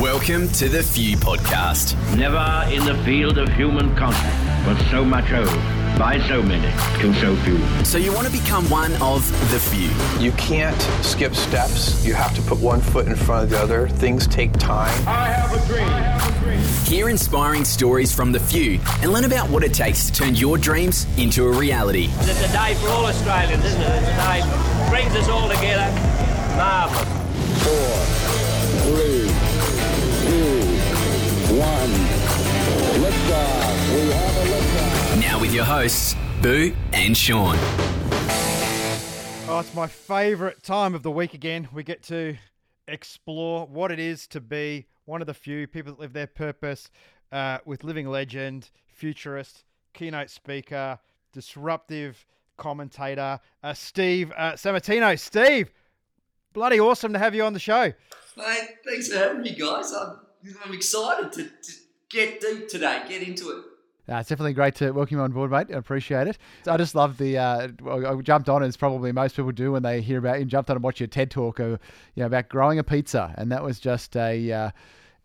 Welcome to the Few Podcast. Never in the field of human contact was so much owed by so many to so few. So you want to become one of the few. You can't skip steps. You have to put one foot in front of the other. Things take time. I have a dream. Have a dream. Hear inspiring stories from the few and learn about what it takes to turn your dreams into a reality. It's a day for all Australians, isn't it? It's a day that brings us all together. Marvellous. Four, three, two, one. Liftoff. We have a liftoff. Now with your hosts, Boo and Sean. Oh, it's my favourite time of the week again. We get to explore what it is to be one of the few people that live their purpose uh, with living legend, futurist, keynote speaker, disruptive commentator, uh, Steve uh, Sammartino. Steve, bloody awesome to have you on the show. Mate, thanks for having me, guys. I'm, I'm excited to, to get deep today, get into it. Uh, it's definitely great to welcome you on board, mate. I appreciate it. I just love the. Uh, I jumped on, as probably most people do when they hear about you. Jumped on and watched your TED talk, of, you know, about growing a pizza, and that was just a. Uh,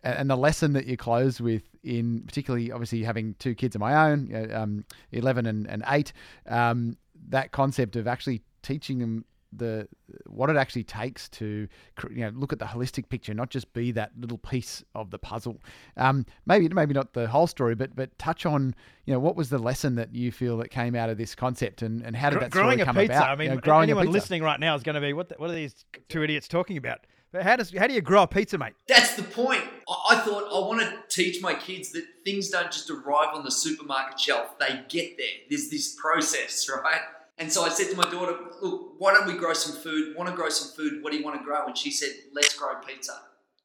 and the lesson that you close with, in particularly, obviously having two kids of my own, um, eleven and, and eight, um, that concept of actually teaching them the what it actually takes to you know look at the holistic picture, not just be that little piece of the puzzle. Um, maybe maybe not the whole story, but but touch on you know what was the lesson that you feel that came out of this concept, and, and how did that growing story come a pizza? about? I mean, you know, growing anyone a pizza. listening right now is going to be what the, what are these two idiots talking about? But how does how do you grow a pizza, mate? That's the point. I, I thought I want to teach my kids that things don't just arrive on the supermarket shelf; they get there. There's this process, right? And so I said to my daughter, look, why don't we grow some food? Want to grow some food? What do you want to grow? And she said, let's grow pizza.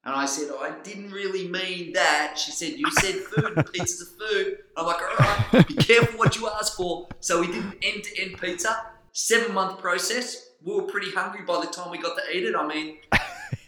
And I said, oh, I didn't really mean that. She said, you said food, pizza's a food. I'm like, all right, be careful what you ask for. So we did an end-to-end pizza, seven-month process. We were pretty hungry by the time we got to eat it. I mean,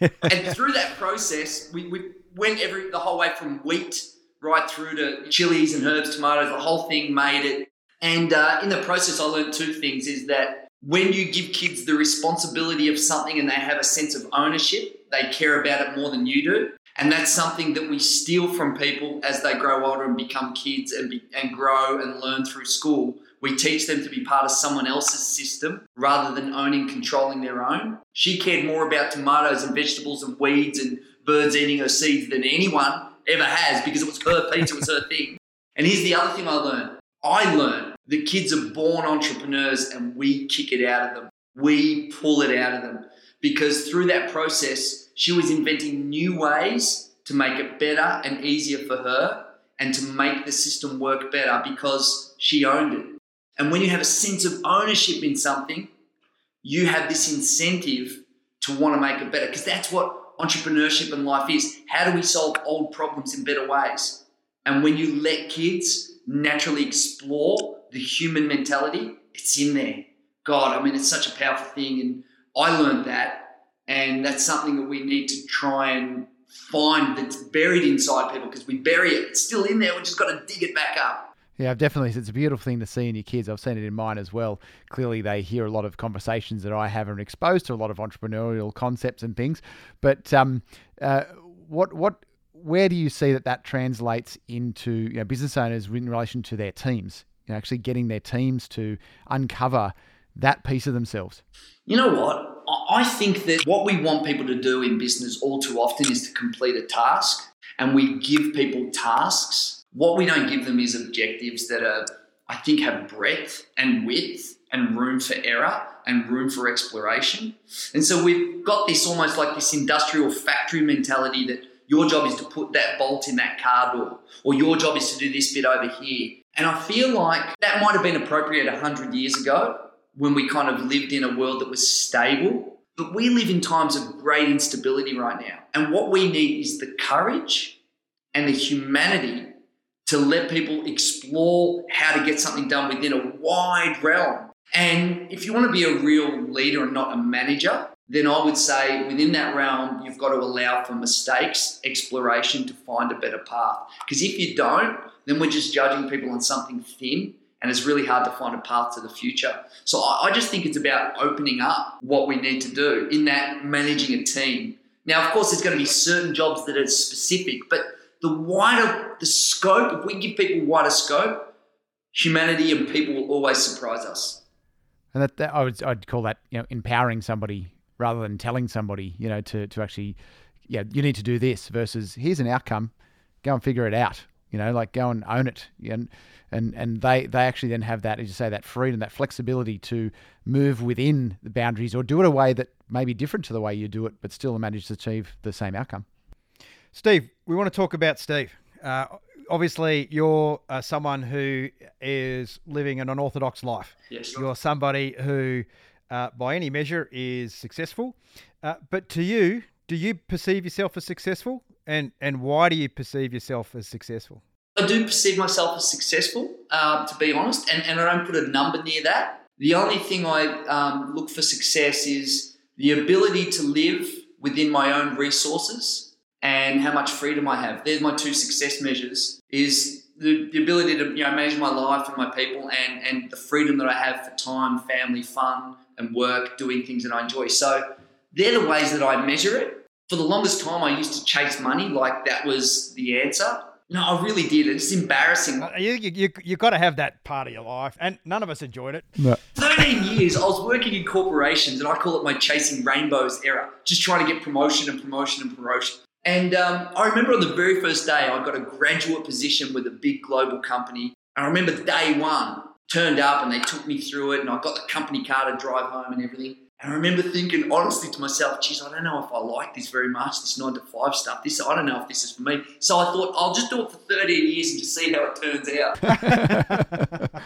and through that process, we, we went every the whole way from wheat right through to chilies and herbs, tomatoes, the whole thing made it and uh, in the process, I learned two things is that when you give kids the responsibility of something and they have a sense of ownership, they care about it more than you do. And that's something that we steal from people as they grow older and become kids and, be, and grow and learn through school. We teach them to be part of someone else's system rather than owning, controlling their own. She cared more about tomatoes and vegetables and weeds and birds eating her seeds than anyone ever has because it was her pizza, it was her thing. And here's the other thing I learned I learned that kids are born entrepreneurs and we kick it out of them. We pull it out of them because through that process, she was inventing new ways to make it better and easier for her and to make the system work better because she owned it. And when you have a sense of ownership in something, you have this incentive to want to make it better because that's what entrepreneurship and life is. How do we solve old problems in better ways? And when you let kids naturally explore the human mentality, it's in there. God, I mean, it's such a powerful thing. And I learned that. And that's something that we need to try and find that's buried inside people because we bury it. It's still in there. We just got to dig it back up. Yeah, definitely. It's a beautiful thing to see in your kids. I've seen it in mine as well. Clearly, they hear a lot of conversations that I have and exposed to a lot of entrepreneurial concepts and things. But um, uh, what what where do you see that that translates into you know, business owners in relation to their teams? Actually getting their teams to uncover that piece of themselves. You know what? I think that what we want people to do in business all too often is to complete a task, and we give people tasks. What we don't give them is objectives that are, I think, have breadth and width and room for error and room for exploration. And so we've got this almost like this industrial factory mentality that your job is to put that bolt in that car door, or your job is to do this bit over here. And I feel like that might have been appropriate 100 years ago when we kind of lived in a world that was stable. But we live in times of great instability right now. And what we need is the courage and the humanity to let people explore how to get something done within a wide realm. And if you want to be a real leader and not a manager, then I would say within that realm, you've got to allow for mistakes, exploration to find a better path. Because if you don't, then we're just judging people on something thin and it's really hard to find a path to the future. So I, just think it's about opening up what we need to do in that managing a team. Now, of course, there's going to be certain jobs that are specific, but the wider the scope, if we give people wider scope, humanity and people will always surprise us. And that, that I would I'd call that you know empowering somebody rather than telling somebody you know to to actually yeah you need to do this versus here's an outcome, go and figure it out. You know, like go and own it. And and and they they actually then have that as you say that freedom, that flexibility to move within the boundaries or do it a way that may be different to the way you do it, but still manage to achieve the same outcome. Steve, we want to talk about Steve. Uh, obviously, you're uh, someone who is living an unorthodox life. Yes. You're somebody who, uh, by any measure, is successful. Uh, but to you, do you perceive yourself as successful? And, and why do you perceive yourself as successful? I do perceive myself as successful, uh, to be honest, and, and I don't put a number near that. The only thing I um, look for success is the ability to live within my own resources and how much freedom I have. There's my two success measures is the, the ability to you know manage my life and my people and, and the freedom that I have for time, family, fun and work, doing things that I enjoy. So they're the ways that I measure it. For the longest time I used to chase money like that was the answer. No, I really did. It's embarrassing. Uh, You, you, you, you got to have that part of your life. And none of us enjoyed it. 13 years, I was working in corporations, and I call it my chasing rainbows era, just trying to get promotion and promotion and promotion. And um, I remember on the very first day, I got a graduate position with a big global company. And I remember day one, turned up and they took me through it, and I got the company car to drive home and everything. And I remember thinking honestly to myself, geez, I don't know if I like this very much, this nine to five stuff. This I don't know if this is for me. So I thought I'll just do it for 13 years and just see how it turns out.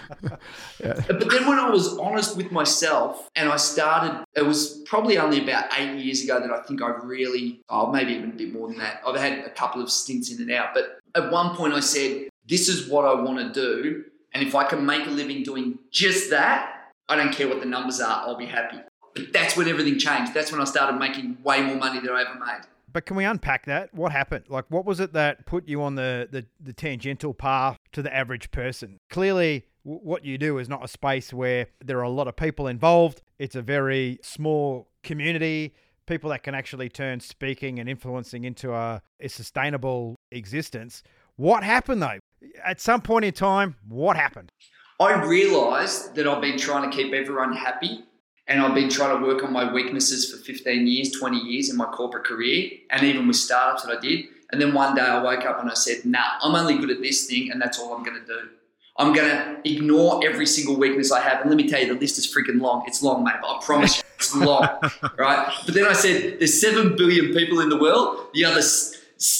But then when I was honest with myself and I started, it was probably only about eight years ago that I think I really, oh, maybe even a bit more than that. I've had a couple of stints in and out. But at one point I said, this is what I want to do. And if I can make a living doing just that, I don't care what the numbers are, I'll be happy. But that's when everything changed. That's when I started making way more money than I ever made. But can we unpack that? What happened? Like, what was it that put you on the, the, the tangential path to the average person? Clearly, w- what you do is not a space where there are a lot of people involved. It's a very small community, people that can actually turn speaking and influencing into a, a sustainable existence. What happened though? At some point in time, what happened? I realized that I've been trying to keep everyone happy and I've been trying to work on my weaknesses for 15 years, 20 years in my corporate career, and even with startups that I did. And then one day I woke up and I said, nah, I'm only good at this thing, and that's all I'm going to do. I'm going to ignore every single weakness I have. And let me tell you, the list is freaking long. It's long, mate, but I promise you, it's long, right? But then I said, there's 7 billion people in the world. The other,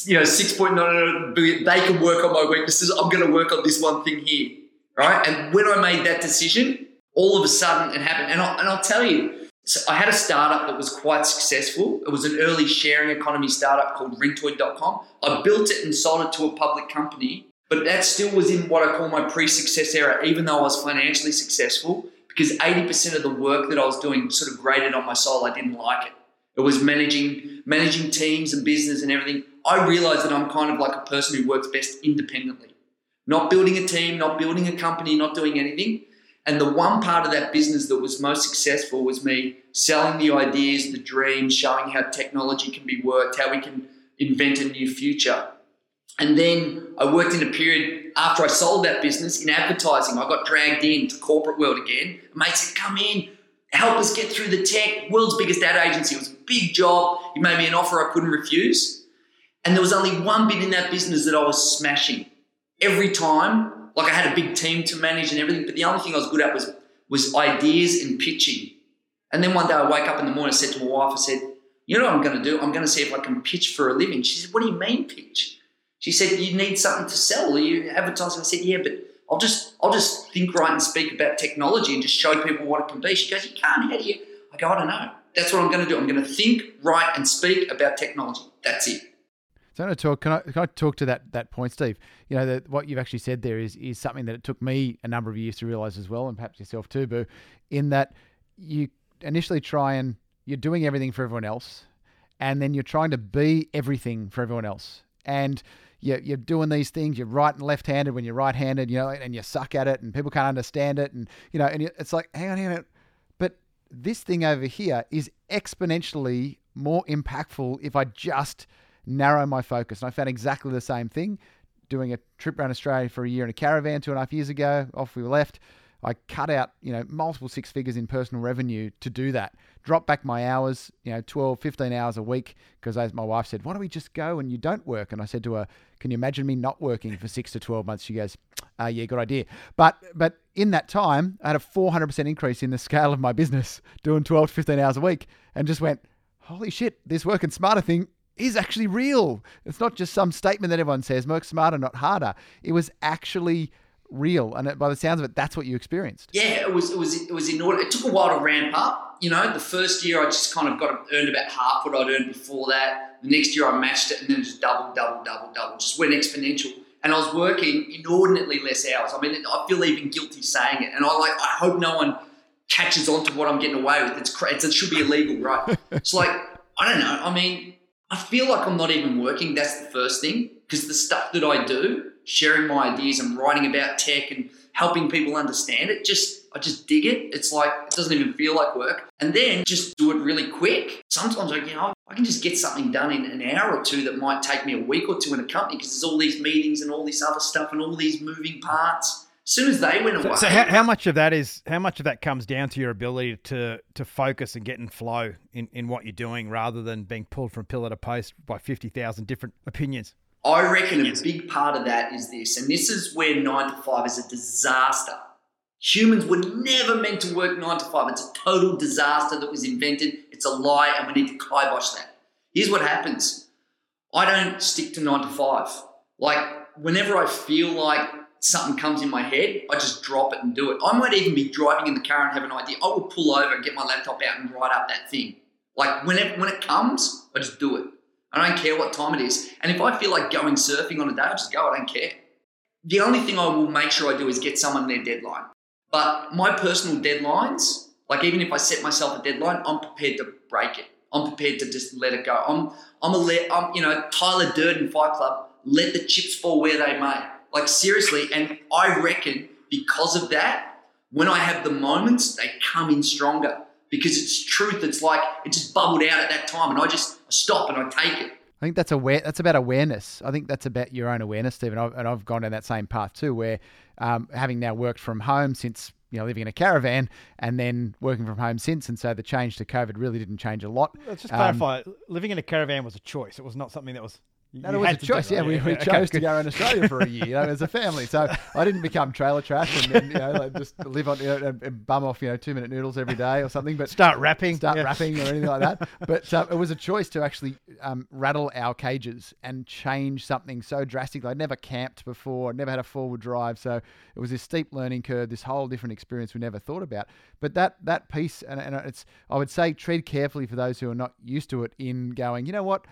you know, 6.9 billion, they can work on my weaknesses. I'm going to work on this one thing here, right? And when I made that decision, all of a sudden it happened. And I'll, and I'll tell you, so I had a startup that was quite successful. It was an early sharing economy startup called Rentoid.com. I built it and sold it to a public company, but that still was in what I call my pre success era, even though I was financially successful, because 80% of the work that I was doing sort of grated on my soul. I didn't like it. It was managing managing teams and business and everything. I realized that I'm kind of like a person who works best independently, not building a team, not building a company, not doing anything. And the one part of that business that was most successful was me selling the ideas, the dreams, showing how technology can be worked, how we can invent a new future. And then I worked in a period after I sold that business in advertising. I got dragged into corporate world again. Mate said, "Come in, help us get through the tech." World's biggest ad agency. It was a big job. He made me an offer I couldn't refuse. And there was only one bit in that business that I was smashing every time. Like I had a big team to manage and everything, but the only thing I was good at was was ideas and pitching. And then one day I wake up in the morning, I said to my wife, I said, "You know what I'm going to do? I'm going to see if I can pitch for a living." She said, "What do you mean pitch?" She said, "You need something to sell. Are you advertising?" I said, "Yeah, but I'll just I'll just think write and speak about technology and just show people what it can be." She goes, "You can't. How do you?" I go, "I don't know. That's what I'm going to do. I'm going to think, write, and speak about technology. That's it." So I'm going to talk. Can I, can I talk to that that point, Steve? You know, that what you've actually said there is is something that it took me a number of years to realize as well, and perhaps yourself too, Boo. In that you initially try and you're doing everything for everyone else, and then you're trying to be everything for everyone else, and you're, you're doing these things. You're right and left-handed when you're right-handed, you know, and you suck at it, and people can't understand it, and you know, and it's like, hang on, hang on, but this thing over here is exponentially more impactful if I just narrow my focus. And I found exactly the same thing doing a trip around Australia for a year in a caravan two and a half years ago. Off we left. I cut out, you know, multiple six figures in personal revenue to do that. Drop back my hours, you know, 12, 15 hours a week because as my wife said, why don't we just go and you don't work? And I said to her, can you imagine me not working for six to 12 months? She goes, uh, yeah, good idea. But, but in that time, I had a 400% increase in the scale of my business doing 12 to 15 hours a week and just went, holy shit, this working smarter thing is actually real. It's not just some statement that everyone says, work smarter, not harder. It was actually real. And by the sounds of it, that's what you experienced. Yeah, it was. It was. It was in order. It took a while to ramp up. You know, the first year I just kind of got earned about half what I'd earned before that. The next year I matched it, and then just double, double, double, double, just went exponential. And I was working inordinately less hours. I mean, I feel even guilty saying it. And I like. I hope no one catches on to what I'm getting away with. It's crazy. It should be illegal, right? it's like I don't know. I mean, I feel like I'm not even working. That's the first thing because the stuff that I do sharing my ideas and writing about tech and helping people understand it. Just I just dig it. It's like it doesn't even feel like work. And then just do it really quick. Sometimes I you know I can just get something done in an hour or two that might take me a week or two in a company because there's all these meetings and all this other stuff and all these moving parts. As soon as they went away. So, so how, how much of that is how much of that comes down to your ability to to focus and get in flow in, in what you're doing rather than being pulled from pillar to post by fifty thousand different opinions? I reckon a big part of that is this, and this is where nine to five is a disaster. Humans were never meant to work nine to five. It's a total disaster that was invented. It's a lie, and we need to kibosh that. Here's what happens I don't stick to nine to five. Like, whenever I feel like something comes in my head, I just drop it and do it. I might even be driving in the car and have an idea. I will pull over, and get my laptop out, and write up that thing. Like, whenever, when it comes, I just do it. I don't care what time it is. And if I feel like going surfing on a day, I'll just go. I don't care. The only thing I will make sure I do is get someone their deadline. But my personal deadlines, like even if I set myself a deadline, I'm prepared to break it. I'm prepared to just let it go. I'm, I'm a let, I'm, you know, Tyler Durden Fight Club. Let the chips fall where they may. Like seriously, and I reckon because of that, when I have the moments, they come in stronger because it's truth. It's like it just bubbled out at that time, and I just stop and I take it. I think that's aware. That's about awareness. I think that's about your own awareness, Stephen. I've, and I've gone down that same path too, where um, having now worked from home since you know living in a caravan and then working from home since, and so the change to COVID really didn't change a lot. Let's just clarify: um, living in a caravan was a choice. It was not something that was no, it was a choice. Yeah, we, we okay, chose good. to go in Australia for a year, you know, as a family. So I didn't become trailer trash and, then, you know, like just live on, you know, and bum off, you know, two minute noodles every day or something. But start rapping, start yeah. rapping or anything like that. But uh, it was a choice to actually um, rattle our cages and change something so drastic. I'd never camped before, never had a four-wheel drive, so it was this steep learning curve, this whole different experience we never thought about. But that that piece, and, and it's, I would say, tread carefully for those who are not used to it in going, you know what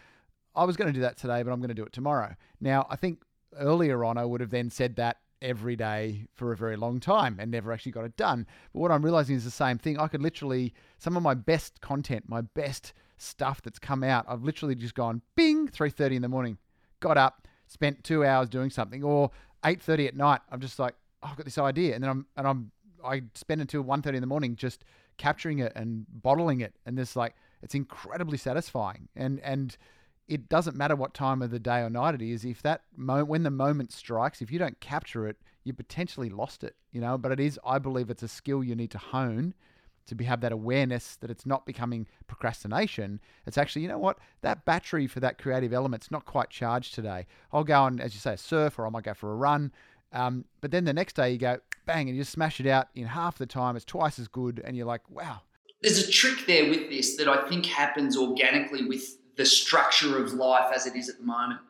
I was going to do that today, but I'm going to do it tomorrow. Now, I think earlier on, I would have then said that every day for a very long time and never actually got it done. But what I'm realizing is the same thing. I could literally, some of my best content, my best stuff that's come out, I've literally just gone bing, 3.30 in the morning, got up, spent two hours doing something, or 8.30 at night, I'm just like, oh, I've got this idea. And then I'm, and I'm, I spend until 1.30 in the morning just capturing it and bottling it. And this like, it's incredibly satisfying. And, and, it doesn't matter what time of the day or night it is. If that moment, when the moment strikes, if you don't capture it, you potentially lost it. You know, but it is. I believe it's a skill you need to hone to be, have that awareness that it's not becoming procrastination. It's actually, you know what, that battery for that creative element's not quite charged today. I'll go on, as you say, surf, or I might go for a run. Um, but then the next day you go bang and you just smash it out in half the time. It's twice as good, and you're like, wow. There's a trick there with this that I think happens organically with the structure of life as it is at the moment.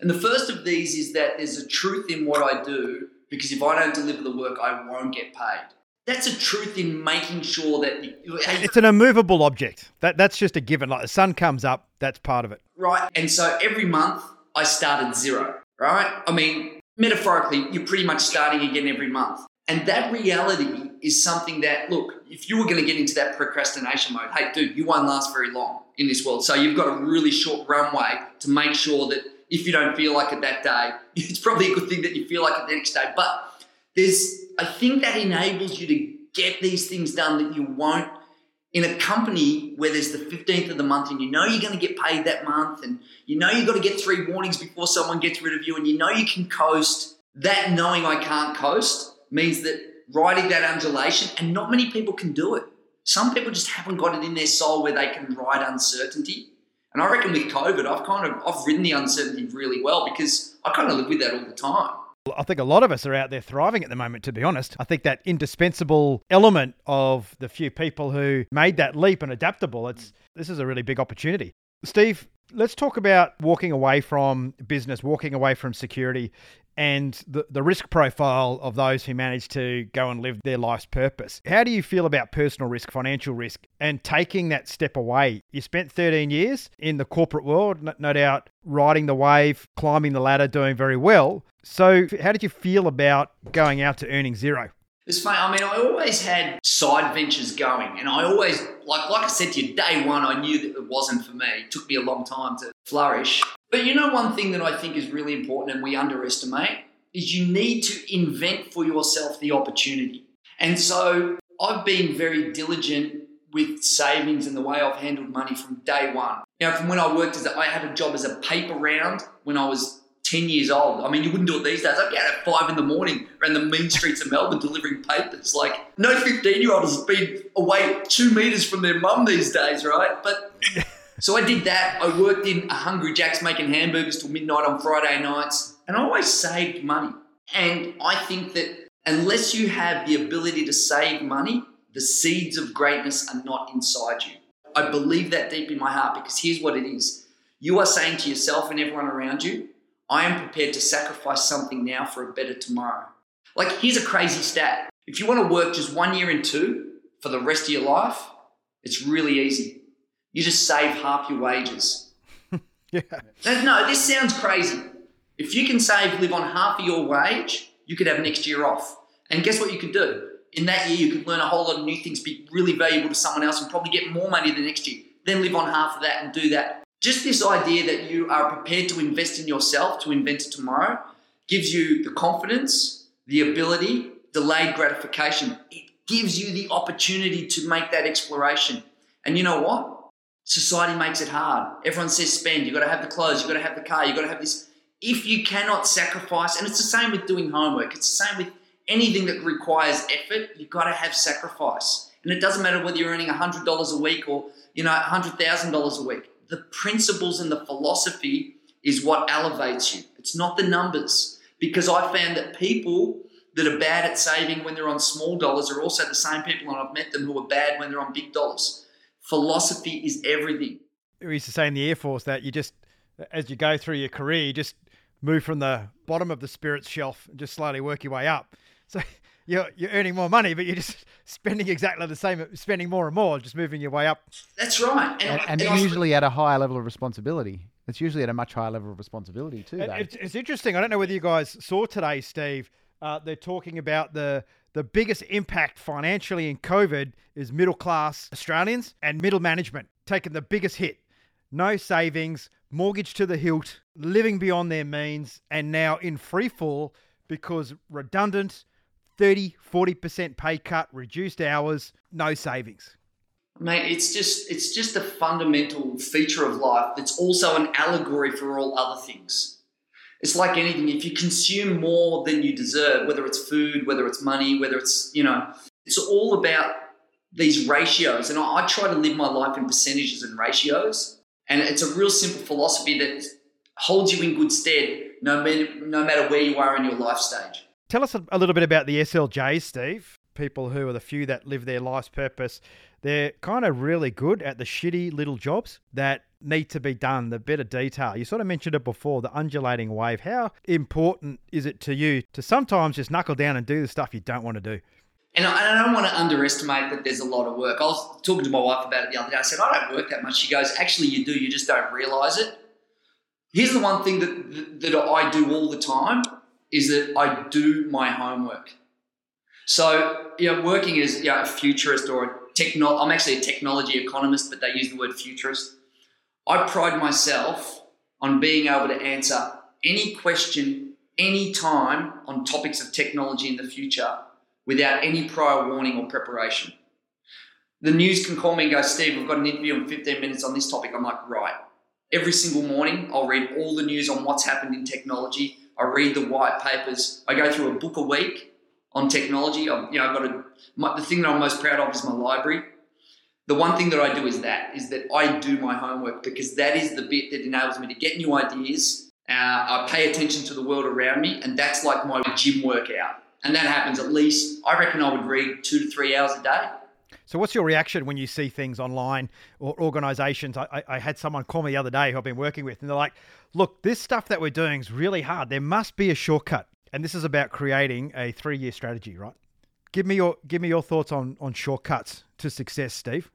And the first of these is that there's a truth in what I do because if I don't deliver the work, I won't get paid. That's a truth in making sure that you, it's an immovable object. That that's just a given. Like the sun comes up, that's part of it. Right. And so every month I start at zero. Right. I mean, metaphorically, you're pretty much starting again every month. And that reality is something that, look, if you were going to get into that procrastination mode, hey, dude, you won't last very long in this world. So you've got a really short runway to make sure that if you don't feel like it that day, it's probably a good thing that you feel like it the next day. But there's, I think that enables you to get these things done that you won't in a company where there's the 15th of the month and you know you're going to get paid that month and you know you've got to get three warnings before someone gets rid of you and you know you can coast, that knowing I can't coast means that riding that undulation, and not many people can do it. Some people just haven't got it in their soul where they can ride uncertainty. And I reckon with COVID, I've kind of I've ridden the uncertainty really well because I kind of live with that all the time. I think a lot of us are out there thriving at the moment, to be honest. I think that indispensable element of the few people who made that leap and adaptable, it's this is a really big opportunity. Steve, let's talk about walking away from business, walking away from security, and the, the risk profile of those who manage to go and live their life's purpose. How do you feel about personal risk, financial risk, and taking that step away? You spent 13 years in the corporate world, no, no doubt riding the wave, climbing the ladder, doing very well. So, how did you feel about going out to earning zero? It's funny. I mean, I always had side ventures going, and I always, like, like I said to you, day one, I knew that it wasn't for me. It took me a long time to flourish. But you know, one thing that I think is really important and we underestimate is you need to invent for yourself the opportunity. And so I've been very diligent with savings and the way I've handled money from day one. Now, from when I worked as a, I had a job as a paper round when I was 10 years old. I mean, you wouldn't do it these days. I'd be out at five in the morning around the mean streets of Melbourne delivering papers. Like, no 15 year old has been away two meters from their mum these days, right? But so I did that. I worked in a Hungry Jack's making hamburgers till midnight on Friday nights, and I always saved money. And I think that unless you have the ability to save money, the seeds of greatness are not inside you. I believe that deep in my heart because here's what it is. You are saying to yourself and everyone around you, I am prepared to sacrifice something now for a better tomorrow. Like, here's a crazy stat. If you want to work just one year in two for the rest of your life, it's really easy you just save half your wages. yeah. No, this sounds crazy. If you can save, live on half of your wage, you could have next year off. And guess what you could do? In that year, you could learn a whole lot of new things, be really valuable to someone else, and probably get more money the next year. Then live on half of that and do that. Just this idea that you are prepared to invest in yourself to invent it tomorrow gives you the confidence, the ability, delayed gratification. It gives you the opportunity to make that exploration. And you know what? Society makes it hard. Everyone says spend. You've got to have the clothes. You've got to have the car. You've got to have this. If you cannot sacrifice, and it's the same with doing homework, it's the same with anything that requires effort, you've got to have sacrifice. And it doesn't matter whether you're earning $100 a week or, you know, $100,000 a week. The principles and the philosophy is what elevates you. It's not the numbers. Because I found that people that are bad at saving when they're on small dollars are also the same people, and I've met them who are bad when they're on big dollars philosophy is everything. We used to say in the Air Force that you just, as you go through your career, you just move from the bottom of the spirits shelf and just slowly work your way up. So you're, you're earning more money, but you're just spending exactly the same, spending more and more, just moving your way up. That's right. And, and, and usually at a higher level of responsibility. It's usually at a much higher level of responsibility too. It's, it's, interesting. I don't know whether you guys saw today, Steve. Uh, they're talking about the the biggest impact financially in COVID is middle class Australians and middle management taking the biggest hit. No savings, mortgage to the hilt, living beyond their means, and now in free fall because redundant 30, 40% pay cut, reduced hours, no savings. Mate, it's just it's just a fundamental feature of life that's also an allegory for all other things it's like anything. If you consume more than you deserve, whether it's food, whether it's money, whether it's, you know, it's all about these ratios. And I, try to live my life in percentages and ratios. And it's a real simple philosophy that holds you in good stead no no matter where you are in your life stage. Tell us a little bit about the SLJs, Steve. People who are the few that live their life's purpose. They're kind of really good at the shitty little jobs that need to be done, the of detail. You sort of mentioned it before, the undulating wave. How important is it to you to sometimes just knuckle down and do the stuff you don't want to do? And I, don't want to underestimate that there's a lot of work. I was talking to my wife about it the other day. I said, I don't work that much. She goes, Actually, you do. You just don't realize it. Here's the one thing that, that I do all the time is that I do my homework. So, you know, working as you know, a futurist or a techno, I'm actually a technology economist, but they use the word futurist. I pride myself on being able to answer any question, any time on topics of technology in the future without any prior warning or preparation. The news can call me and go, Steve, we've got an interview in 15 minutes on this topic. I'm like, right. Every single morning, I'll read all the news on what's happened in technology. I read the white papers. I go through a book a week on technology. I've, you know, I've got a, my, the thing that I'm most proud of is my library. The one thing that I do is that is that I do my homework because that is the bit that enables me to get new ideas. Uh, I pay attention to the world around me, and that's like my gym workout. And that happens at least, I reckon I would read two to three hours a day. So, what's your reaction when you see things online or organizations? I, I, I, had someone call me the other day who I've been working with, and they're like, look, this stuff that we're doing is really hard. There must be a shortcut. And this is about creating a three year strategy, right? Give me your give me your thoughts on on shortcuts to success, Steve.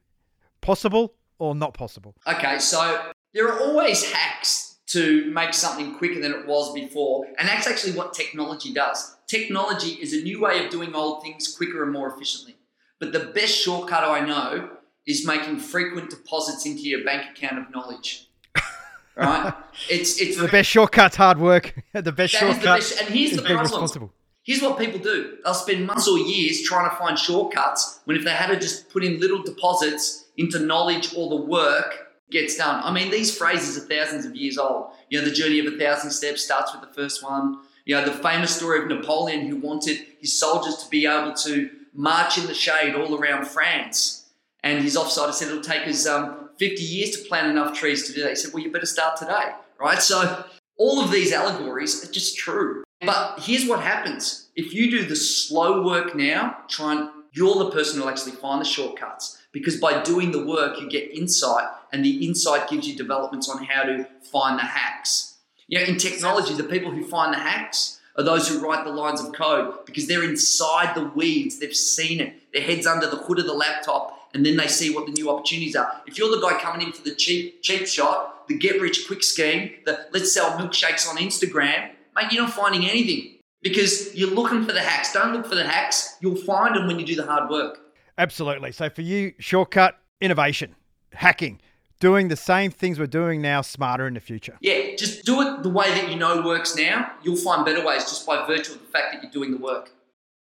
Possible or not possible? Okay, so there are always hacks to make something quicker than it was before, and that's actually what technology does. Technology is a new way of doing old things quicker and more efficiently. But the best shortcut I know is making frequent deposits into your bank account of knowledge. right? It's it's the best shortcut's hard work. the best shortcut. The best, and here's the problem. Here's what people do. They'll spend months or years trying to find shortcuts when if they had to just put in little deposits into knowledge or the work gets done. I mean, these phrases are thousands of years old. You know, the journey of a thousand steps starts with the first one. You know, the famous story of Napoleon who wanted his soldiers to be able to march in the shade all around France. And his officer said it'll take us um, 50 years to plant enough trees to do that. He said, well, you better start today, right? So all of these allegories are just true. But here's what happens. If you do the slow work now, try and you're the person who'll actually find the shortcuts. Because by doing the work, you get insight, and the insight gives you developments on how to find the hacks. You know, in technology, the people who find the hacks are those who write the lines of code because they're inside the weeds. They've seen it. Their head's under the hood of the laptop, and then they see what the new opportunities are. If you're the guy coming in for the cheap cheap shot, the get rich quick scheme, the let's sell milkshakes on Instagram, mate, you're not finding anything because you're looking for the hacks. Don't look for the hacks. You'll find them when you do the hard work. Absolutely. So for you, shortcut innovation, hacking, doing the same things we're doing now smarter in the future. Yeah, just do it the way that you know works now. You'll find better ways just by virtue of the fact that you're doing the work.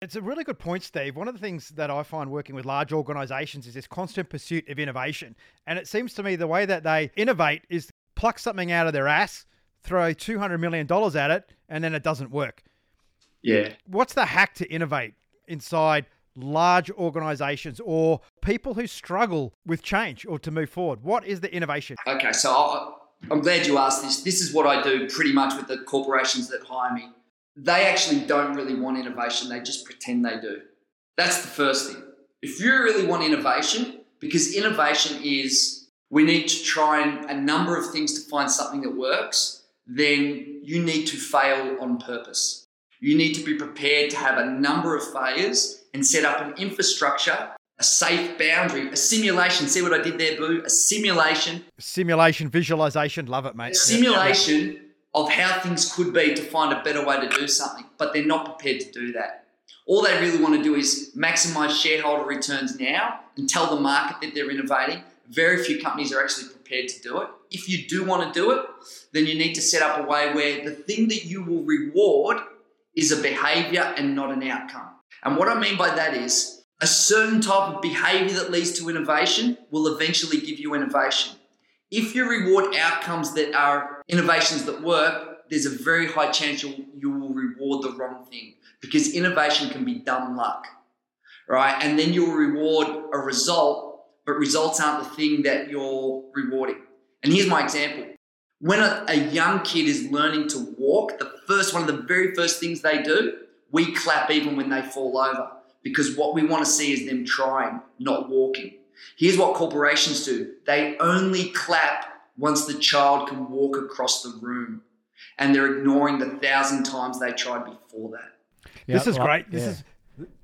It's a really good point, Steve. One of the things that I find working with large organizations is this constant pursuit of innovation. And it seems to me the way that they innovate is pluck something out of their ass, throw $200 million at it, and then it doesn't work. Yeah. What's the hack to innovate inside large organizations or people who struggle with change or to move forward? What is the innovation? Okay, so i i'm glad you asked this. This is what I do pretty much with the corporations that hire me. They actually don't really want innovation, they just pretend they do. That's the first thing. If you really want innovation, because innovation is we need to try a number of things to find something that works, then you need to fail on purpose. You need to be prepared to have a number of failures and set up an infrastructure, a safe boundary, a simulation. See what I did there, Boo? A simulation. Simulation, visualization. Love it, mate. A simulation yeah. of how things could be to find a better way to do something, but they're not prepared to do that. All they really want to do is maximize shareholder returns now and tell the market that they're innovating. Very few companies are actually prepared to do it. If you do want to do it, then you need to set up a way where the thing that you will reward is a behavior and not an outcome. And what I mean by that is a certain type of behavior that leads to innovation will eventually give you innovation. If you reward outcomes that are innovations that work, there's a very high chance you you will reward the wrong thing because innovation can be dumb luck, right? And then you'll reward a result, but results aren't the thing that you're rewarding. And here's my example. When a, a young kid is learning to walk, the first one of the very first things they do, we clap even when they fall over because what we want to see is them trying, not walking. Here's what corporations do they only clap once the child can walk across the room, and they're ignoring the thousand times they tried before that. Yeah, this is well, great. This yeah. is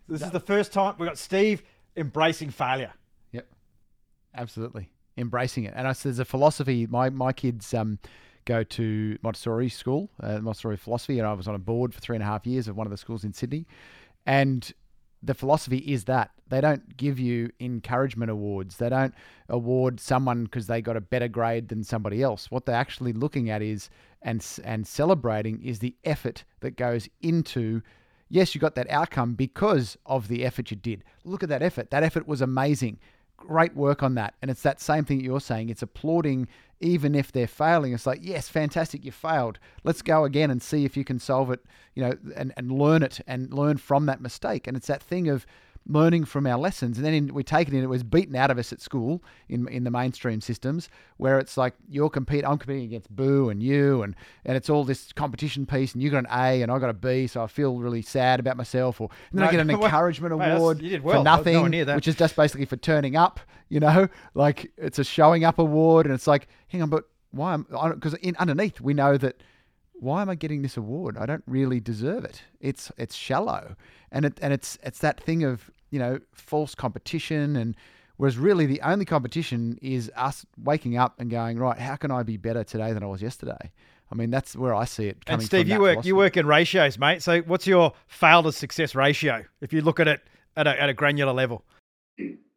this is the first time we've got Steve embracing failure. Yep, absolutely embracing it. And I, there's a philosophy. My my kids um, go to Montessori school, uh, Montessori philosophy, and I was on a board for three and a half years of one of the schools in Sydney. And the philosophy is that they don't give you encouragement awards. They don't award someone because they got a better grade than somebody else. What they're actually looking at is and and celebrating is the effort that goes into. Yes, you got that outcome because of the effort you did. Look at that effort. That effort was amazing great work on that. And it's that same thing that you're saying. It's applauding even if they're failing. It's like, yes, fantastic, you failed. Let's go again and see if you can solve it, you know, and, and learn it and learn from that mistake. And it's that thing of learning from our lessons. And then in, we take it in, it was beaten out of us at school in in the mainstream systems where it's like you're compete, I'm competing against Boo and you, and and it's all this competition piece, and you got an A and I got a B, so I feel really sad about myself. Or and then I No, get an encouragement that's- award for well. I nothing, that. which is just basically for turning up. You know, like it's a showing up award, and it's like, hang on, but why? am Because in underneath we know that why am I getting this award? I don't really deserve it. It's it's shallow, and it and it's it's that thing of you know false competition, and whereas really the only competition is us waking up and going right. How can I be better today than I was yesterday? I mean that's where I see it coming And Steve, from you work philosophy. you work in ratios, mate. So what's your fail to success ratio if you look at it at a, at a granular level?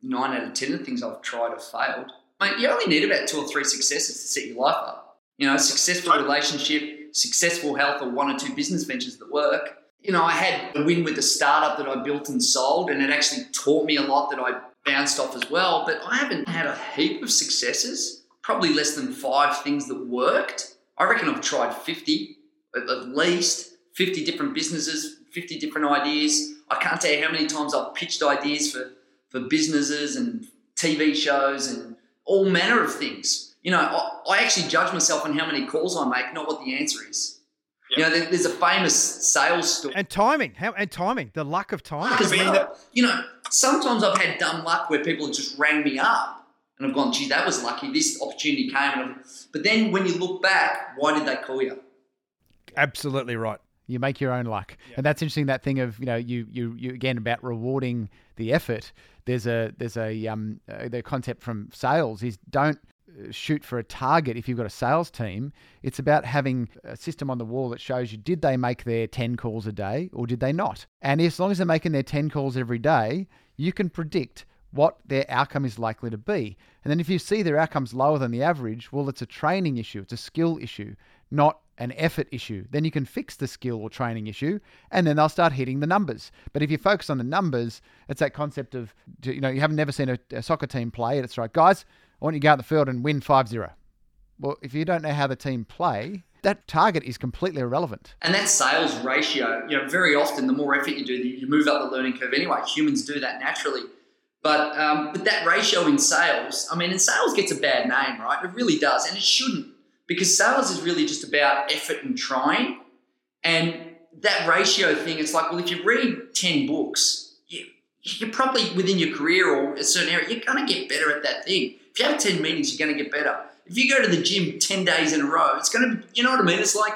Nine out of ten of things I've tried have failed. Mate, you only need about two or three successes to set your life up. You know, a successful relationship, successful health, or one or two business ventures that work. You know, I had a win with the startup that I built and sold, and it actually taught me a lot that I bounced off as well. But I haven't had a heap of successes, probably less than five things that worked. I reckon I've tried 50, at at least 50 different businesses, 50 different ideas. I can't tell you how many times I've pitched ideas for, for businesses and TV shows and all manner of things. You know, I, I actually judge myself on how many calls I make, not what the answer is. You know, there's a famous sales story. And timing, how and timing, the luck of timing. Because, you know, sometimes I've had dumb luck where people have just rang me up and I've gone, gee, that was lucky. This opportunity came. And I've, but then when you look back, why did they call you? Absolutely right. You make your own luck, and that's interesting. That thing of you know you you you again about rewarding the effort. There's a there's a um uh, the concept from sales is don't shoot for a target if you've got a sales team. It's about having a system on the wall that shows you did they make their 10 calls a day or did they not? And as long as they're making their 10 calls every day, you can predict what their outcome is likely to be. And then if you see their outcomes lower than the average, well, it's a training issue, it's a skill issue, not an effort issue. Then you can fix the skill or training issue, and then they'll start hitting the numbers. But if you focus on the numbers, it's that concept of, you know, you haven't never seen a, a soccer team play, it's right, guys, I want you to go out the field and win 5 0. Well, if you don't know how the team play, that target is completely irrelevant. And that sales ratio, you know, very often the more effort you do, you move up the learning curve anyway. Humans do that naturally. But um, but that ratio in sales, I mean, and sales gets a bad name, right? It really does, and it shouldn't, because sales is really just about effort and trying. And that ratio thing, it's like, well, if you read ten books, you, you're probably within your career or a certain area, you're going to get better at that thing. If you have ten meetings, you're going to get better. If you go to the gym ten days in a row, it's going to, be, you know what I mean? It's like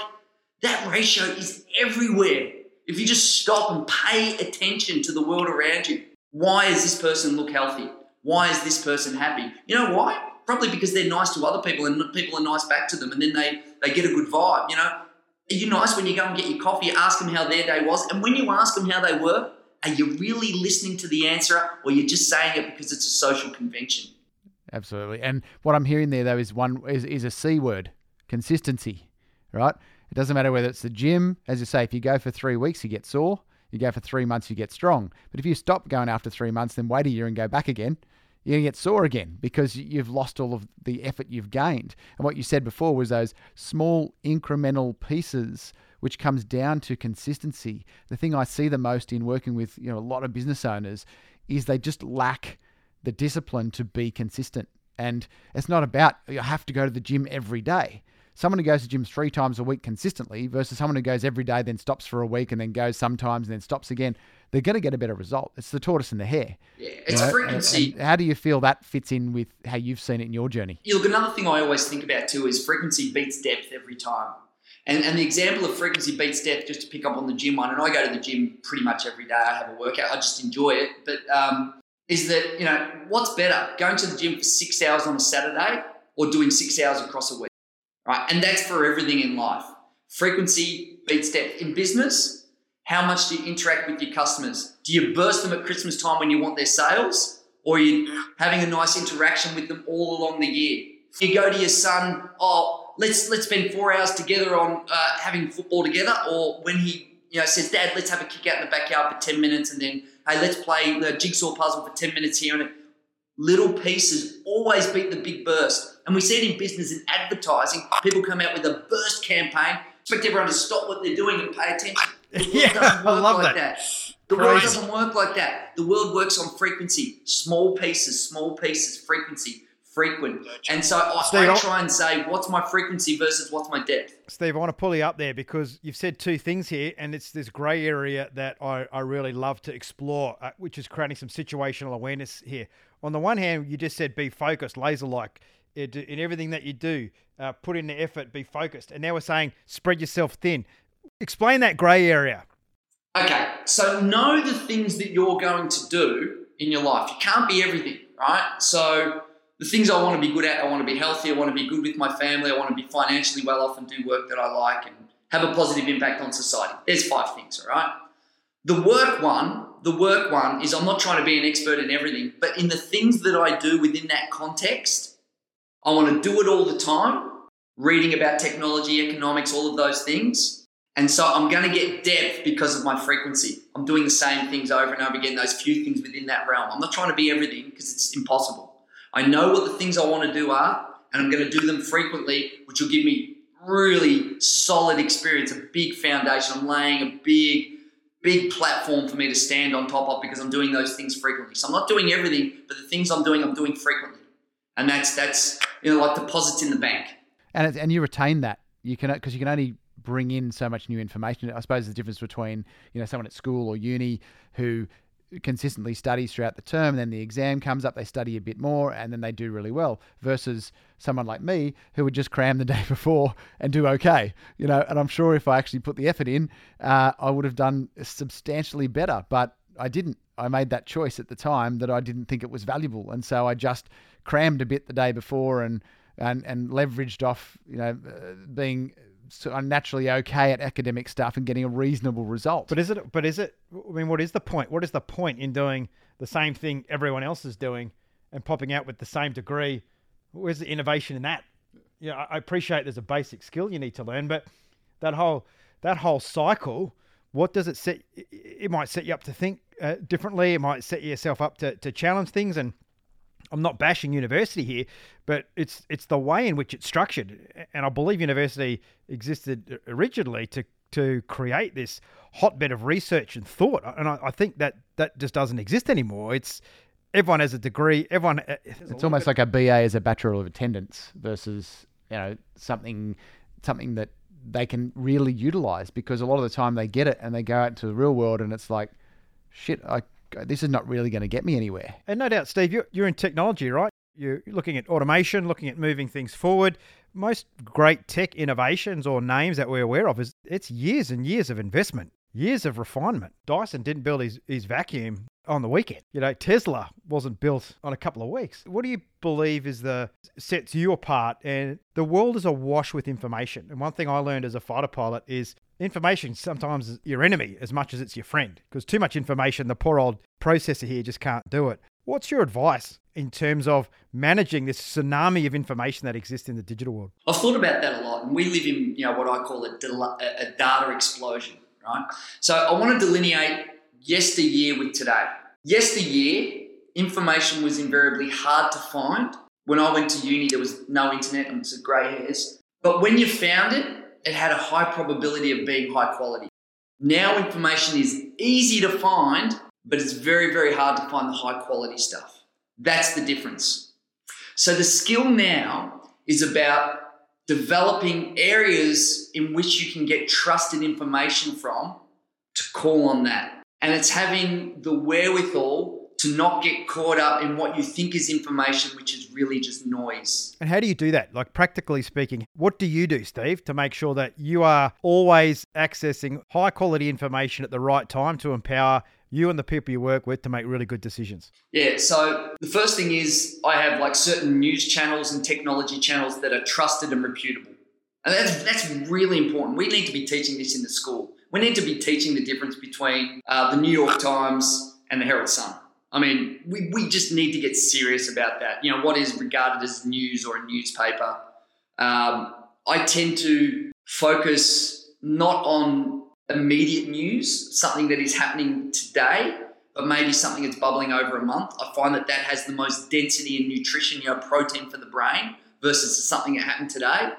that ratio is everywhere. If you just stop and pay attention to the world around you, why does this person look healthy? Why is this person happy? You know why? Probably because they're nice to other people and people are nice back to them, and then they they get a good vibe. You know, are you nice when you go and get your coffee? Ask them how their day was, and when you ask them how they were, are you really listening to the answer, or you're just saying it because it's a social convention? Absolutely. And what I'm hearing there though is one is, is a C word, consistency. Right? It doesn't matter whether it's the gym, as you say, if you go for three weeks, you get sore. You go for three months, you get strong. But if you stop going after three months, then wait a year and go back again, you're going to get sore again because you've lost all of the effort you've gained. And what you said before was those small incremental pieces, which comes down to consistency. The thing I see the most in working with you know a lot of business owners is they just lack the discipline to be consistent. And it's not about you have to go to the gym every day. Someone who goes to the gym three times a week consistently versus someone who goes every day, then stops for a week, and then goes sometimes and then stops again, they're going to get a better result. It's the tortoise and the hare. Yeah, you it's know? Frequency. and how do you feel that fits in with how you've seen it in your journey? Look, another thing I always think about too is frequency beats depth every time. And, and the example of frequency beats depth, just to pick up on the gym one, and I go to the gym pretty much every day. I have a workout, I just enjoy it. But um, is that, you know, what's better, going to the gym for six hours on a Saturday or doing six hours across a week? Right? And that's for everything in life. Frequency beats depth. In business, how much do you interact with your customers? Do you burst them at Christmas time when you want their sales? Or are you having a nice interaction with them all along the year? You go to your son, oh, let's let's spend four hours together on uh, having football together, or when he you know says, Dad, let's have a kick out in the backyard for ten minutes, and then hey, let's play the jigsaw puzzle for ten minutes here, and Little pieces always beat the big burst. And we see it in business and advertising. People come out with a burst campaign, expect everyone to stop what they're doing and pay attention. Yeah, I love like that. The world doesn't work like that. The world works on frequency, small pieces, small pieces, frequency, frequent. And so I, Steve, I try and say, what's my frequency versus what's my depth? Steve, I want to pull you up there because you've said two things here, and it's this grey area that I, I really love to explore, uh, which is creating some situational awareness here. On the one hand, you just said be focused, laser like in in everything that you do, uh, put in the effort, be focused. And now we're saying spread yourself thin. Explain that grey area. Okay, so know the things that you're going to do in your life. You can't be everything, right? So the things I want to be good at, I want to be healthy, I want to be good with my family, I want to be financially well off and do work that I like and have a positive impact on society. There's five things, all right? The work one, the work one is I'm not trying to be an expert in everything, but in the things that I do within that context, I want to do it all the time, reading about technology, economics, all of those things. And so I'm going to get depth because of my frequency. I'm doing the same things over and over again, those few things within that realm. I'm not trying to be everything because it's impossible. I know what the things I want to do are, and I'm going to do them frequently, which will give me really solid experience, a big foundation. I'm laying a big, big platform for me to stand on top of because I'm doing those things frequently. So I'm not doing everything, but the things I'm doing, I'm doing frequently. And that's, that's you know, like deposits in the bank. and and you retain that you can because you can only bring in so much new information. I suppose the difference between you know someone at school or uni who consistently studies throughout the term, then the exam comes up, they study a bit more, and then they do really well. Versus someone like me who would just cram the day before and do okay, you know. And I'm sure if I actually put the effort in, uh, I would have done substantially better, but I didn't. I made that choice at the time that I didn't think it was valuable, and so I just crammed a bit the day before and and and leveraged off you know uh, being so naturally okay at academic stuff and getting a reasonable result. But is it? But is it? I mean, what is the point? What is the point in doing the same thing everyone else is doing and popping out with the same degree? Where's the innovation in that? Yeah, I I appreciate there's a basic skill you need to learn, but that whole that whole cycle, what does it set? It might set you up to think uh, differently. It might set yourself up to, to challenge things. And I'm not bashing university here, but it's it's the way in which it's structured. And I believe university existed originally to to create this hotbed of research and thought. And I, I think that that just doesn't exist anymore. It's everyone has a degree. Everyone. uh, it's almost like a BA is a bachelor of attendance versus you know something something that they can really utilize because a lot of the time they get it and they go out into the real world and it's like shit I this is not really going to get me anywhere. And no doubt, Steve, you're, you're in technology, right? You're looking at automation, looking at moving things forward. Most great tech innovations or names that we're aware of is it's years and years of investment, years of refinement. Dyson didn't build his, his vacuum on the weekend. You know, Tesla wasn't built on a couple of weeks. What do you believe is the sets you apart? And the world is awash with information. And one thing I learned as a fighter pilot is information sometimes is your enemy as much as it's your friend. Because too much information, the poor old processor here just can't do it. What's your advice in terms of managing this tsunami of information that exists in the digital world? I've thought about that a lot, and we live in you know what I call a, del- a data explosion, right? So I want to delineate yesteryear with today. Yesteryear, information was invariably hard to find. When I went to uni, there was no internet and it's grey hairs. But when you found it, it had a high probability of being high quality. Now information is easy to find, but it's very, very hard to find the high quality stuff. That's the difference. So the skill now is about developing areas in which you can get trusted information from to call on that. And it's having the wherewithal to not get caught up in what you think is information, which is really just noise. And how do you do that? Like, practically speaking, what do you do, Steve, to make sure that you are always accessing high quality information at the right time to empower you and the people you work with to make really good decisions? Yeah, so the first thing is I have like certain news channels and technology channels that are trusted and reputable. And that's, that's really important. We need to be teaching this in the school. We need to be teaching the difference between uh, the New York Times and the Herald Sun. I mean, we, we just need to get serious about that. You know, what is regarded as news or a newspaper. Um, I tend to focus not on immediate news, something that is happening today, but maybe something that's bubbling over a month, I find that that has the most density and nutrition, you know, protein for the brain versus something that happened today.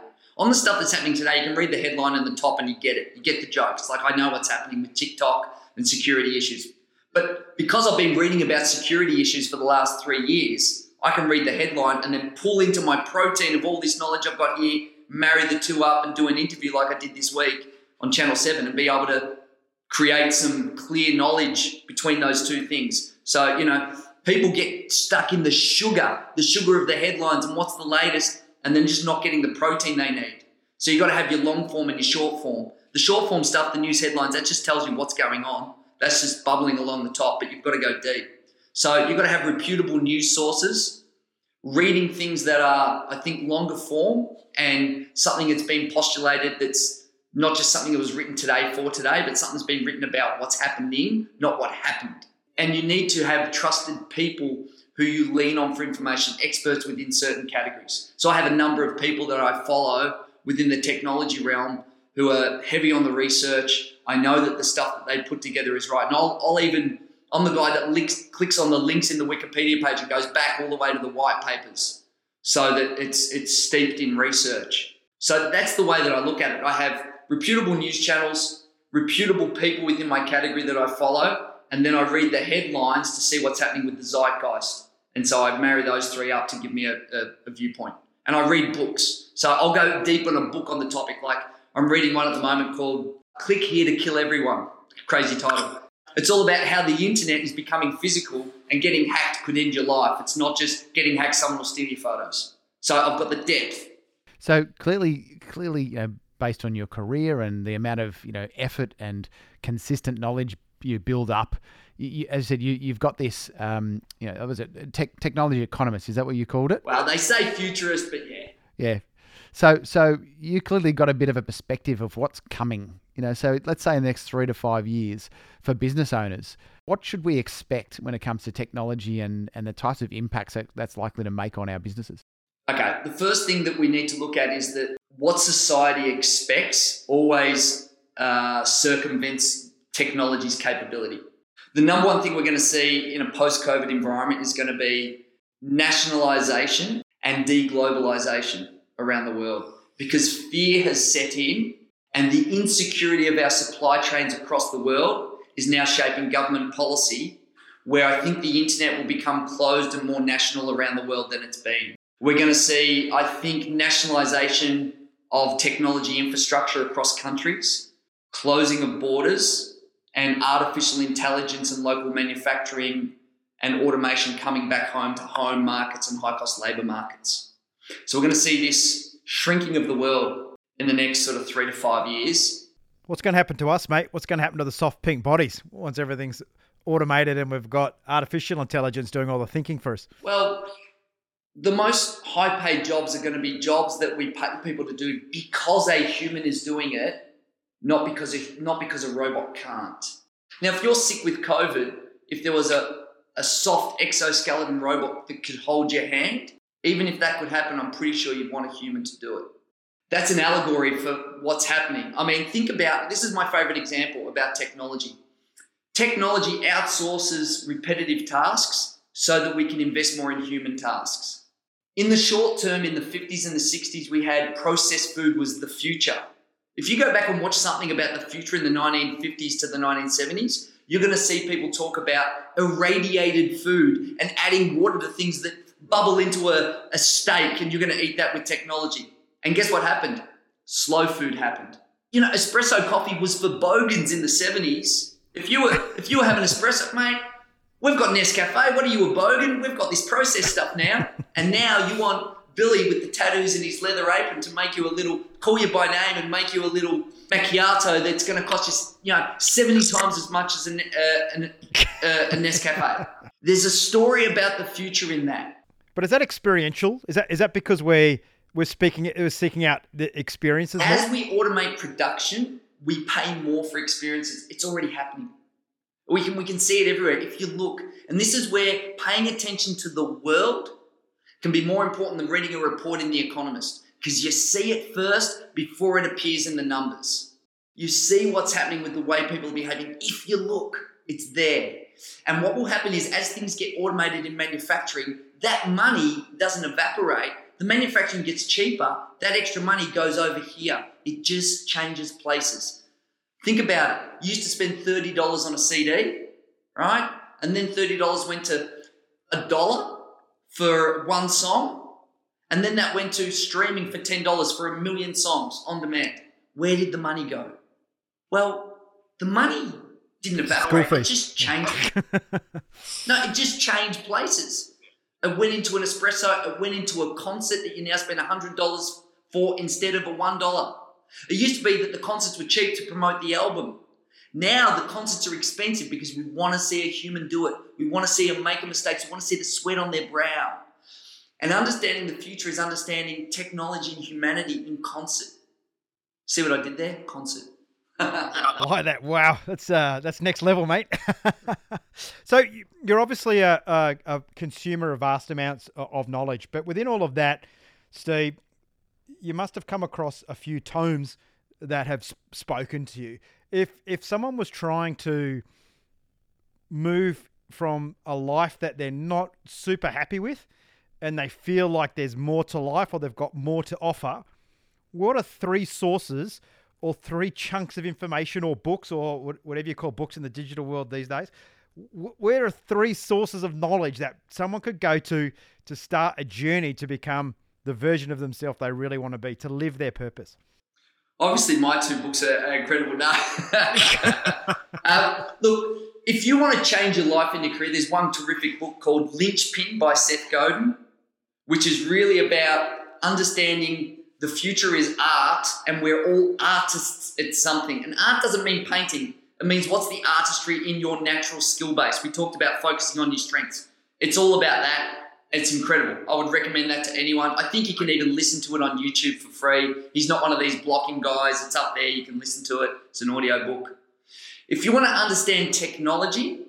On the stuff that's happening today, you can read the headline in the top and you get it. You get the jokes. Like I know what's happening with TikTok and security issues. But because I've been reading about security issues for the last three years, I can read the headline and then pull into my protein of all this knowledge I've got here, marry the two up and do an interview like I did this week on Channel 7 and be able to create some clear knowledge between those two things. So, you know, people get stuck in the sugar, the sugar of the headlines and what's the latest, and then just not getting the protein they need. So you've got to have your long form and your short form. The short form stuff, the news headlines, that just tells you what's going on. That's just bubbling along the top, but you've got to go deep. So you've got to have reputable news sources, reading things that are, I think, longer form and something that's been postulated that's not just something that was written today for today, but something that's been written about what's happening, not what happened. And you need to have trusted people who you lean on for information, experts within certain categories. So I have a number of people that I follow within the technology realm who are heavy on the research. I know that the stuff that they put together is right. And I'll, I'll even, I'm the guy that links, clicks on the links in the Wikipedia page and goes back all the way to the white papers so that it's, it's steeped in research. So that's the way that I look at it. I have reputable news channels, reputable people within my category that I follow, and then I read the headlines to see what's happening with the zeitgeist. And so I marry those three up to give me a, a, a viewpoint. And I read books. So I'll go deep on a book on the topic. Like I'm reading one at the moment called Click Here to Kill Everyone. Crazy title. It's all about how the internet is becoming physical and getting hacked could end your life. It's not just getting hacked, someone will steal your photos. So I've got the depth. So clearly, clearly, you know, based on your career and the amount of you know effort and consistent knowledge you build up, you, you, as I said, you you've got this. Um, you know, was it tech, technology economist? Is that what you called it? Well, they say futurist, but yeah. Yeah. So so you clearly got a bit of a perspective of what's coming. You know, so let's say in the next three to five years for business owners, what should we expect when it comes to technology and, and the types of impacts that that's likely to make on our businesses? Okay, the first thing that we need to look at is that what society expects always uh, circumvents technology's capability. The number one thing we're going to see in a post COVID environment is going to be nationalization and deglobalization around the world because fear has set in and the insecurity of our supply chains across the world is now shaping government policy where I think the internet will become closed and more national around the world than it's been. We're going to see, I think, nationalization of technology infrastructure across countries, closing of borders, and artificial intelligence and local manufacturing and automation coming back home to home markets and high cost labor markets. So we're going to see this shrinking of the world in the next sort of three to five years. What's going to happen to us, mate? What's going to happen to the soft pink bodies once everything's automated and we've got artificial intelligence doing all the thinking for us? Well, the most high paid jobs are going to be jobs that we pay people to do because a human is doing it, not because a, not because a robot can't. Now, if you're sick with COVID, if there was a, a soft exoskeleton robot that could hold your hand, even if that could happen, I'm pretty sure you'd want a human to do it. That's an allegory for what's happening. I mean, think about this is my favorite example about technology. Technology outsources repetitive tasks so that we can invest more in human tasks. In the short term, in the 50s and the 60s, we had processed food was the future. If you go back and watch something about the future in the 1950s to the 1970s, you're going to see people talk about irradiated food and adding water to things that bubble into a, a steak, and you're going to eat that with technology. And guess what happened? Slow food happened. You know, espresso coffee was for bogans in the 70s. If you were if you were having espresso, mate, We've got Nescafe. What are you, a bogan? We've got this processed stuff now. And now you want Billy with the tattoos and his leather apron to make you a little, call you by name and make you a little macchiato that's going to cost you, you know, 70 times as much as a, uh, an, uh, a Nescafe. There's a story about the future in that. But is that experiential? Is that is that because we we're speaking we're seeking out the experiences? As more? we automate production, we pay more for experiences. It's already happening. We can, we can see it everywhere if you look. And this is where paying attention to the world can be more important than reading a report in The Economist because you see it first before it appears in the numbers. You see what's happening with the way people are behaving if you look. It's there. And what will happen is as things get automated in manufacturing, that money doesn't evaporate. The manufacturing gets cheaper. That extra money goes over here. It just changes places. Think about it. You used to spend $30 on a CD, right? And then $30 went to a dollar for one song. And then that went to streaming for $10 for a million songs on demand. Where did the money go? Well, the money didn't evaporate. It just changed. no, it just changed places. It went into an espresso. It went into a concert that you now spend $100 for instead of a $1. It used to be that the concerts were cheap to promote the album. Now the concerts are expensive because we want to see a human do it. We want to see them make a mistake. We want to see the sweat on their brow. And understanding the future is understanding technology and humanity in concert. See what I did there? Concert. I like that. Wow, that's uh, that's next level, mate. so you- you're obviously a, a, a consumer of vast amounts of knowledge, but within all of that, Steve, you must have come across a few tomes that have spoken to you. If if someone was trying to move from a life that they're not super happy with, and they feel like there's more to life or they've got more to offer, what are three sources or three chunks of information or books or whatever you call books in the digital world these days? Wh- Where are three sources of knowledge that someone could go to to start a journey to become the version of themselves they really want to be, to live their purpose? Obviously, my two books are, are incredible. No. um, look, if you want to change your life and your career, there's one terrific book called Linchpin by Seth Godin, which is really about understanding the future is art and we're all artists at something. And art doesn't mean painting, it means what's the artistry in your natural skill base. We talked about focusing on your strengths. It's all about that. It's incredible. I would recommend that to anyone. I think you can even listen to it on YouTube for free. He's not one of these blocking guys. It's up there. You can listen to it. It's an audio book. If you want to understand technology,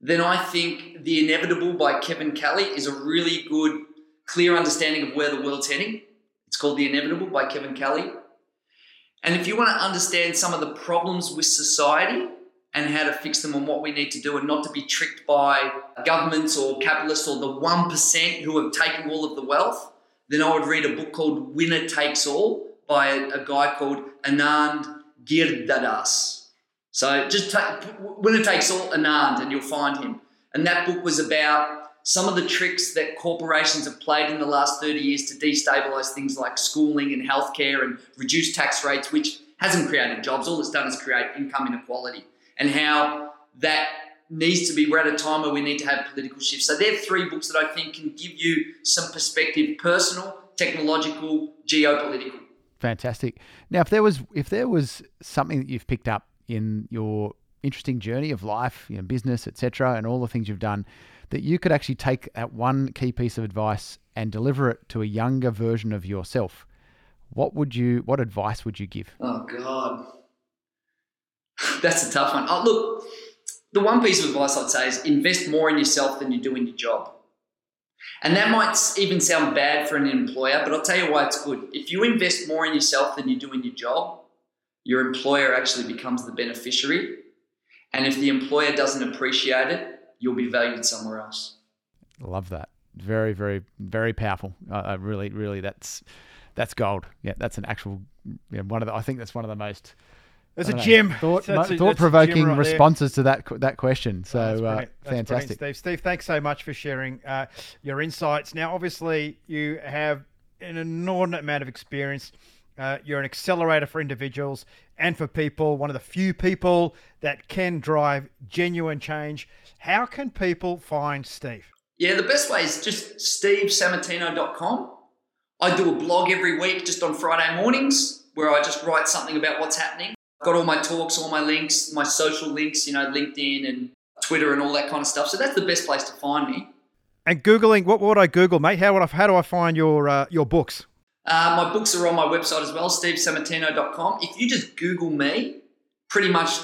then I think The Inevitable by Kevin Kelly is a really good, clear understanding of where the world's heading. It's called The Inevitable by Kevin Kelly. And if you want to understand some of the problems with society and how to fix them and what we need to do and not to be tricked by governments or capitalists or the 1% who have taken all of the wealth, then I would read a book called Winner Takes All by a, a guy called Anand Giridharadas. So just take, Winner Takes All Anand and you'll find him. And that book was about some of the tricks that corporations have played in the last 30 years to destabilize things like schooling and healthcare and reduce tax rates, which hasn't created jobs. All it's done is create income inequality and how that needs to be, we're at a time where we need to have political shifts. So they're three books that I think can give you some perspective, personal, technological, geopolitical. Fantastic. Now, if there was if there was something that you've picked up in your interesting journey of life, you know, business, etc., and all the things you've done, that you could actually take that one key piece of advice and deliver it to a younger version of yourself, what would you? What advice would you give? Oh God, that's a tough one. Oh, look, the one piece of advice I'd say is invest more in yourself than you do in your job. And that might even sound bad for an employer, but I'll tell you why it's good. If you invest more in yourself than you do in your job, your employer actually becomes the beneficiary. And if the employer doesn't appreciate it, you'll be valued somewhere else. Love that. Very, very, very powerful. I, I really, really, that's that's gold. Yeah, that's an actual one of the. I think that's one of the most. It's I a don't know, gym. Thought, That's a- that's a gym thought provoking right there. responses to that that question. So That's uh. That's fantastic. Steve. Steve, thanks so much for sharing uh, your insights. Now, obviously, you have an inordinate amount of experience. Uh, you're an accelerator for individuals and for people, one of the few people that can drive genuine change. How can people find Steve? Yeah, the best way is just stevesammartino.com. I do a blog every week just on Friday mornings where I just write something about what's happening. I've got all my talks, all my links, my social links, you know, LinkedIn and Twitter and all that kind of stuff. So that's the best place to find me. And googling, what would I Google, mate? How would I? How do I find your uh, your books? Uh, my books are on my website as well, stevesammartino.com. If you just Google me, pretty much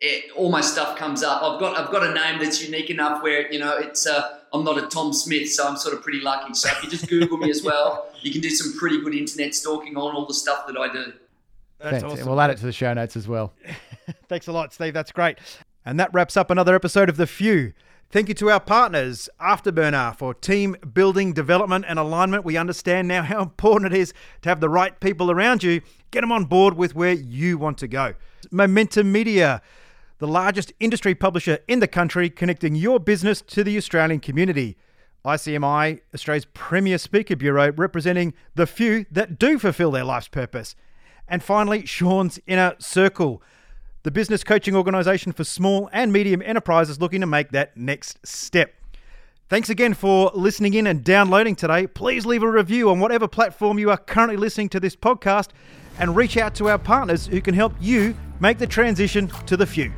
it, all my stuff comes up. I've got I've got a name that's unique enough where you know it's uh, I'm not a Tom Smith, so I'm sort of pretty lucky. So if you just Google me as well, you can do some pretty good internet stalking on all the stuff that I do. That's awesome. We'll add it to the show notes as well. Thanks a lot, Steve. That's great. And that wraps up another episode of The Few. Thank you to our partners, Afterburner, for team building, development, and alignment. We understand now how important it is to have the right people around you. Get them on board with where you want to go. Momentum Media, the largest industry publisher in the country, connecting your business to the Australian community. ICMI, Australia's premier speaker bureau, representing the few that do fulfill their life's purpose. And finally, Sean's Inner Circle, the business coaching organisation for small and medium enterprises looking to make that next step. Thanks again for listening in and downloading today. Please leave a review on whatever platform you are currently listening to this podcast and reach out to our partners who can help you make the transition to the few.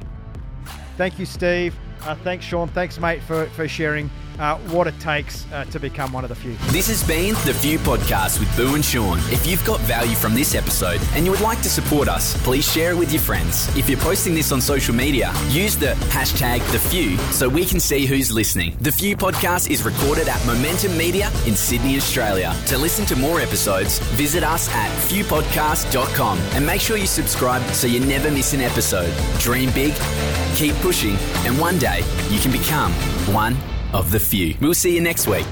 Thank you, Steve. Uh, thanks, Sean. Thanks, mate, for, for sharing uh, what it takes uh, to become one of the few. This has been The Few Podcast with Boo and Sean. If you've got value from this episode and you would like to support us, please share it with your friends. If you're posting this on social media, use the hashtag The Few so we can see who's listening. The Few Podcast is recorded at Momentum Media in Sydney, Australia. To listen to more episodes, visit us at fewpodcast.com and make sure you subscribe so you never miss an episode. Dream big, keep pushing, and one day you can become one of the few. We'll see you next week.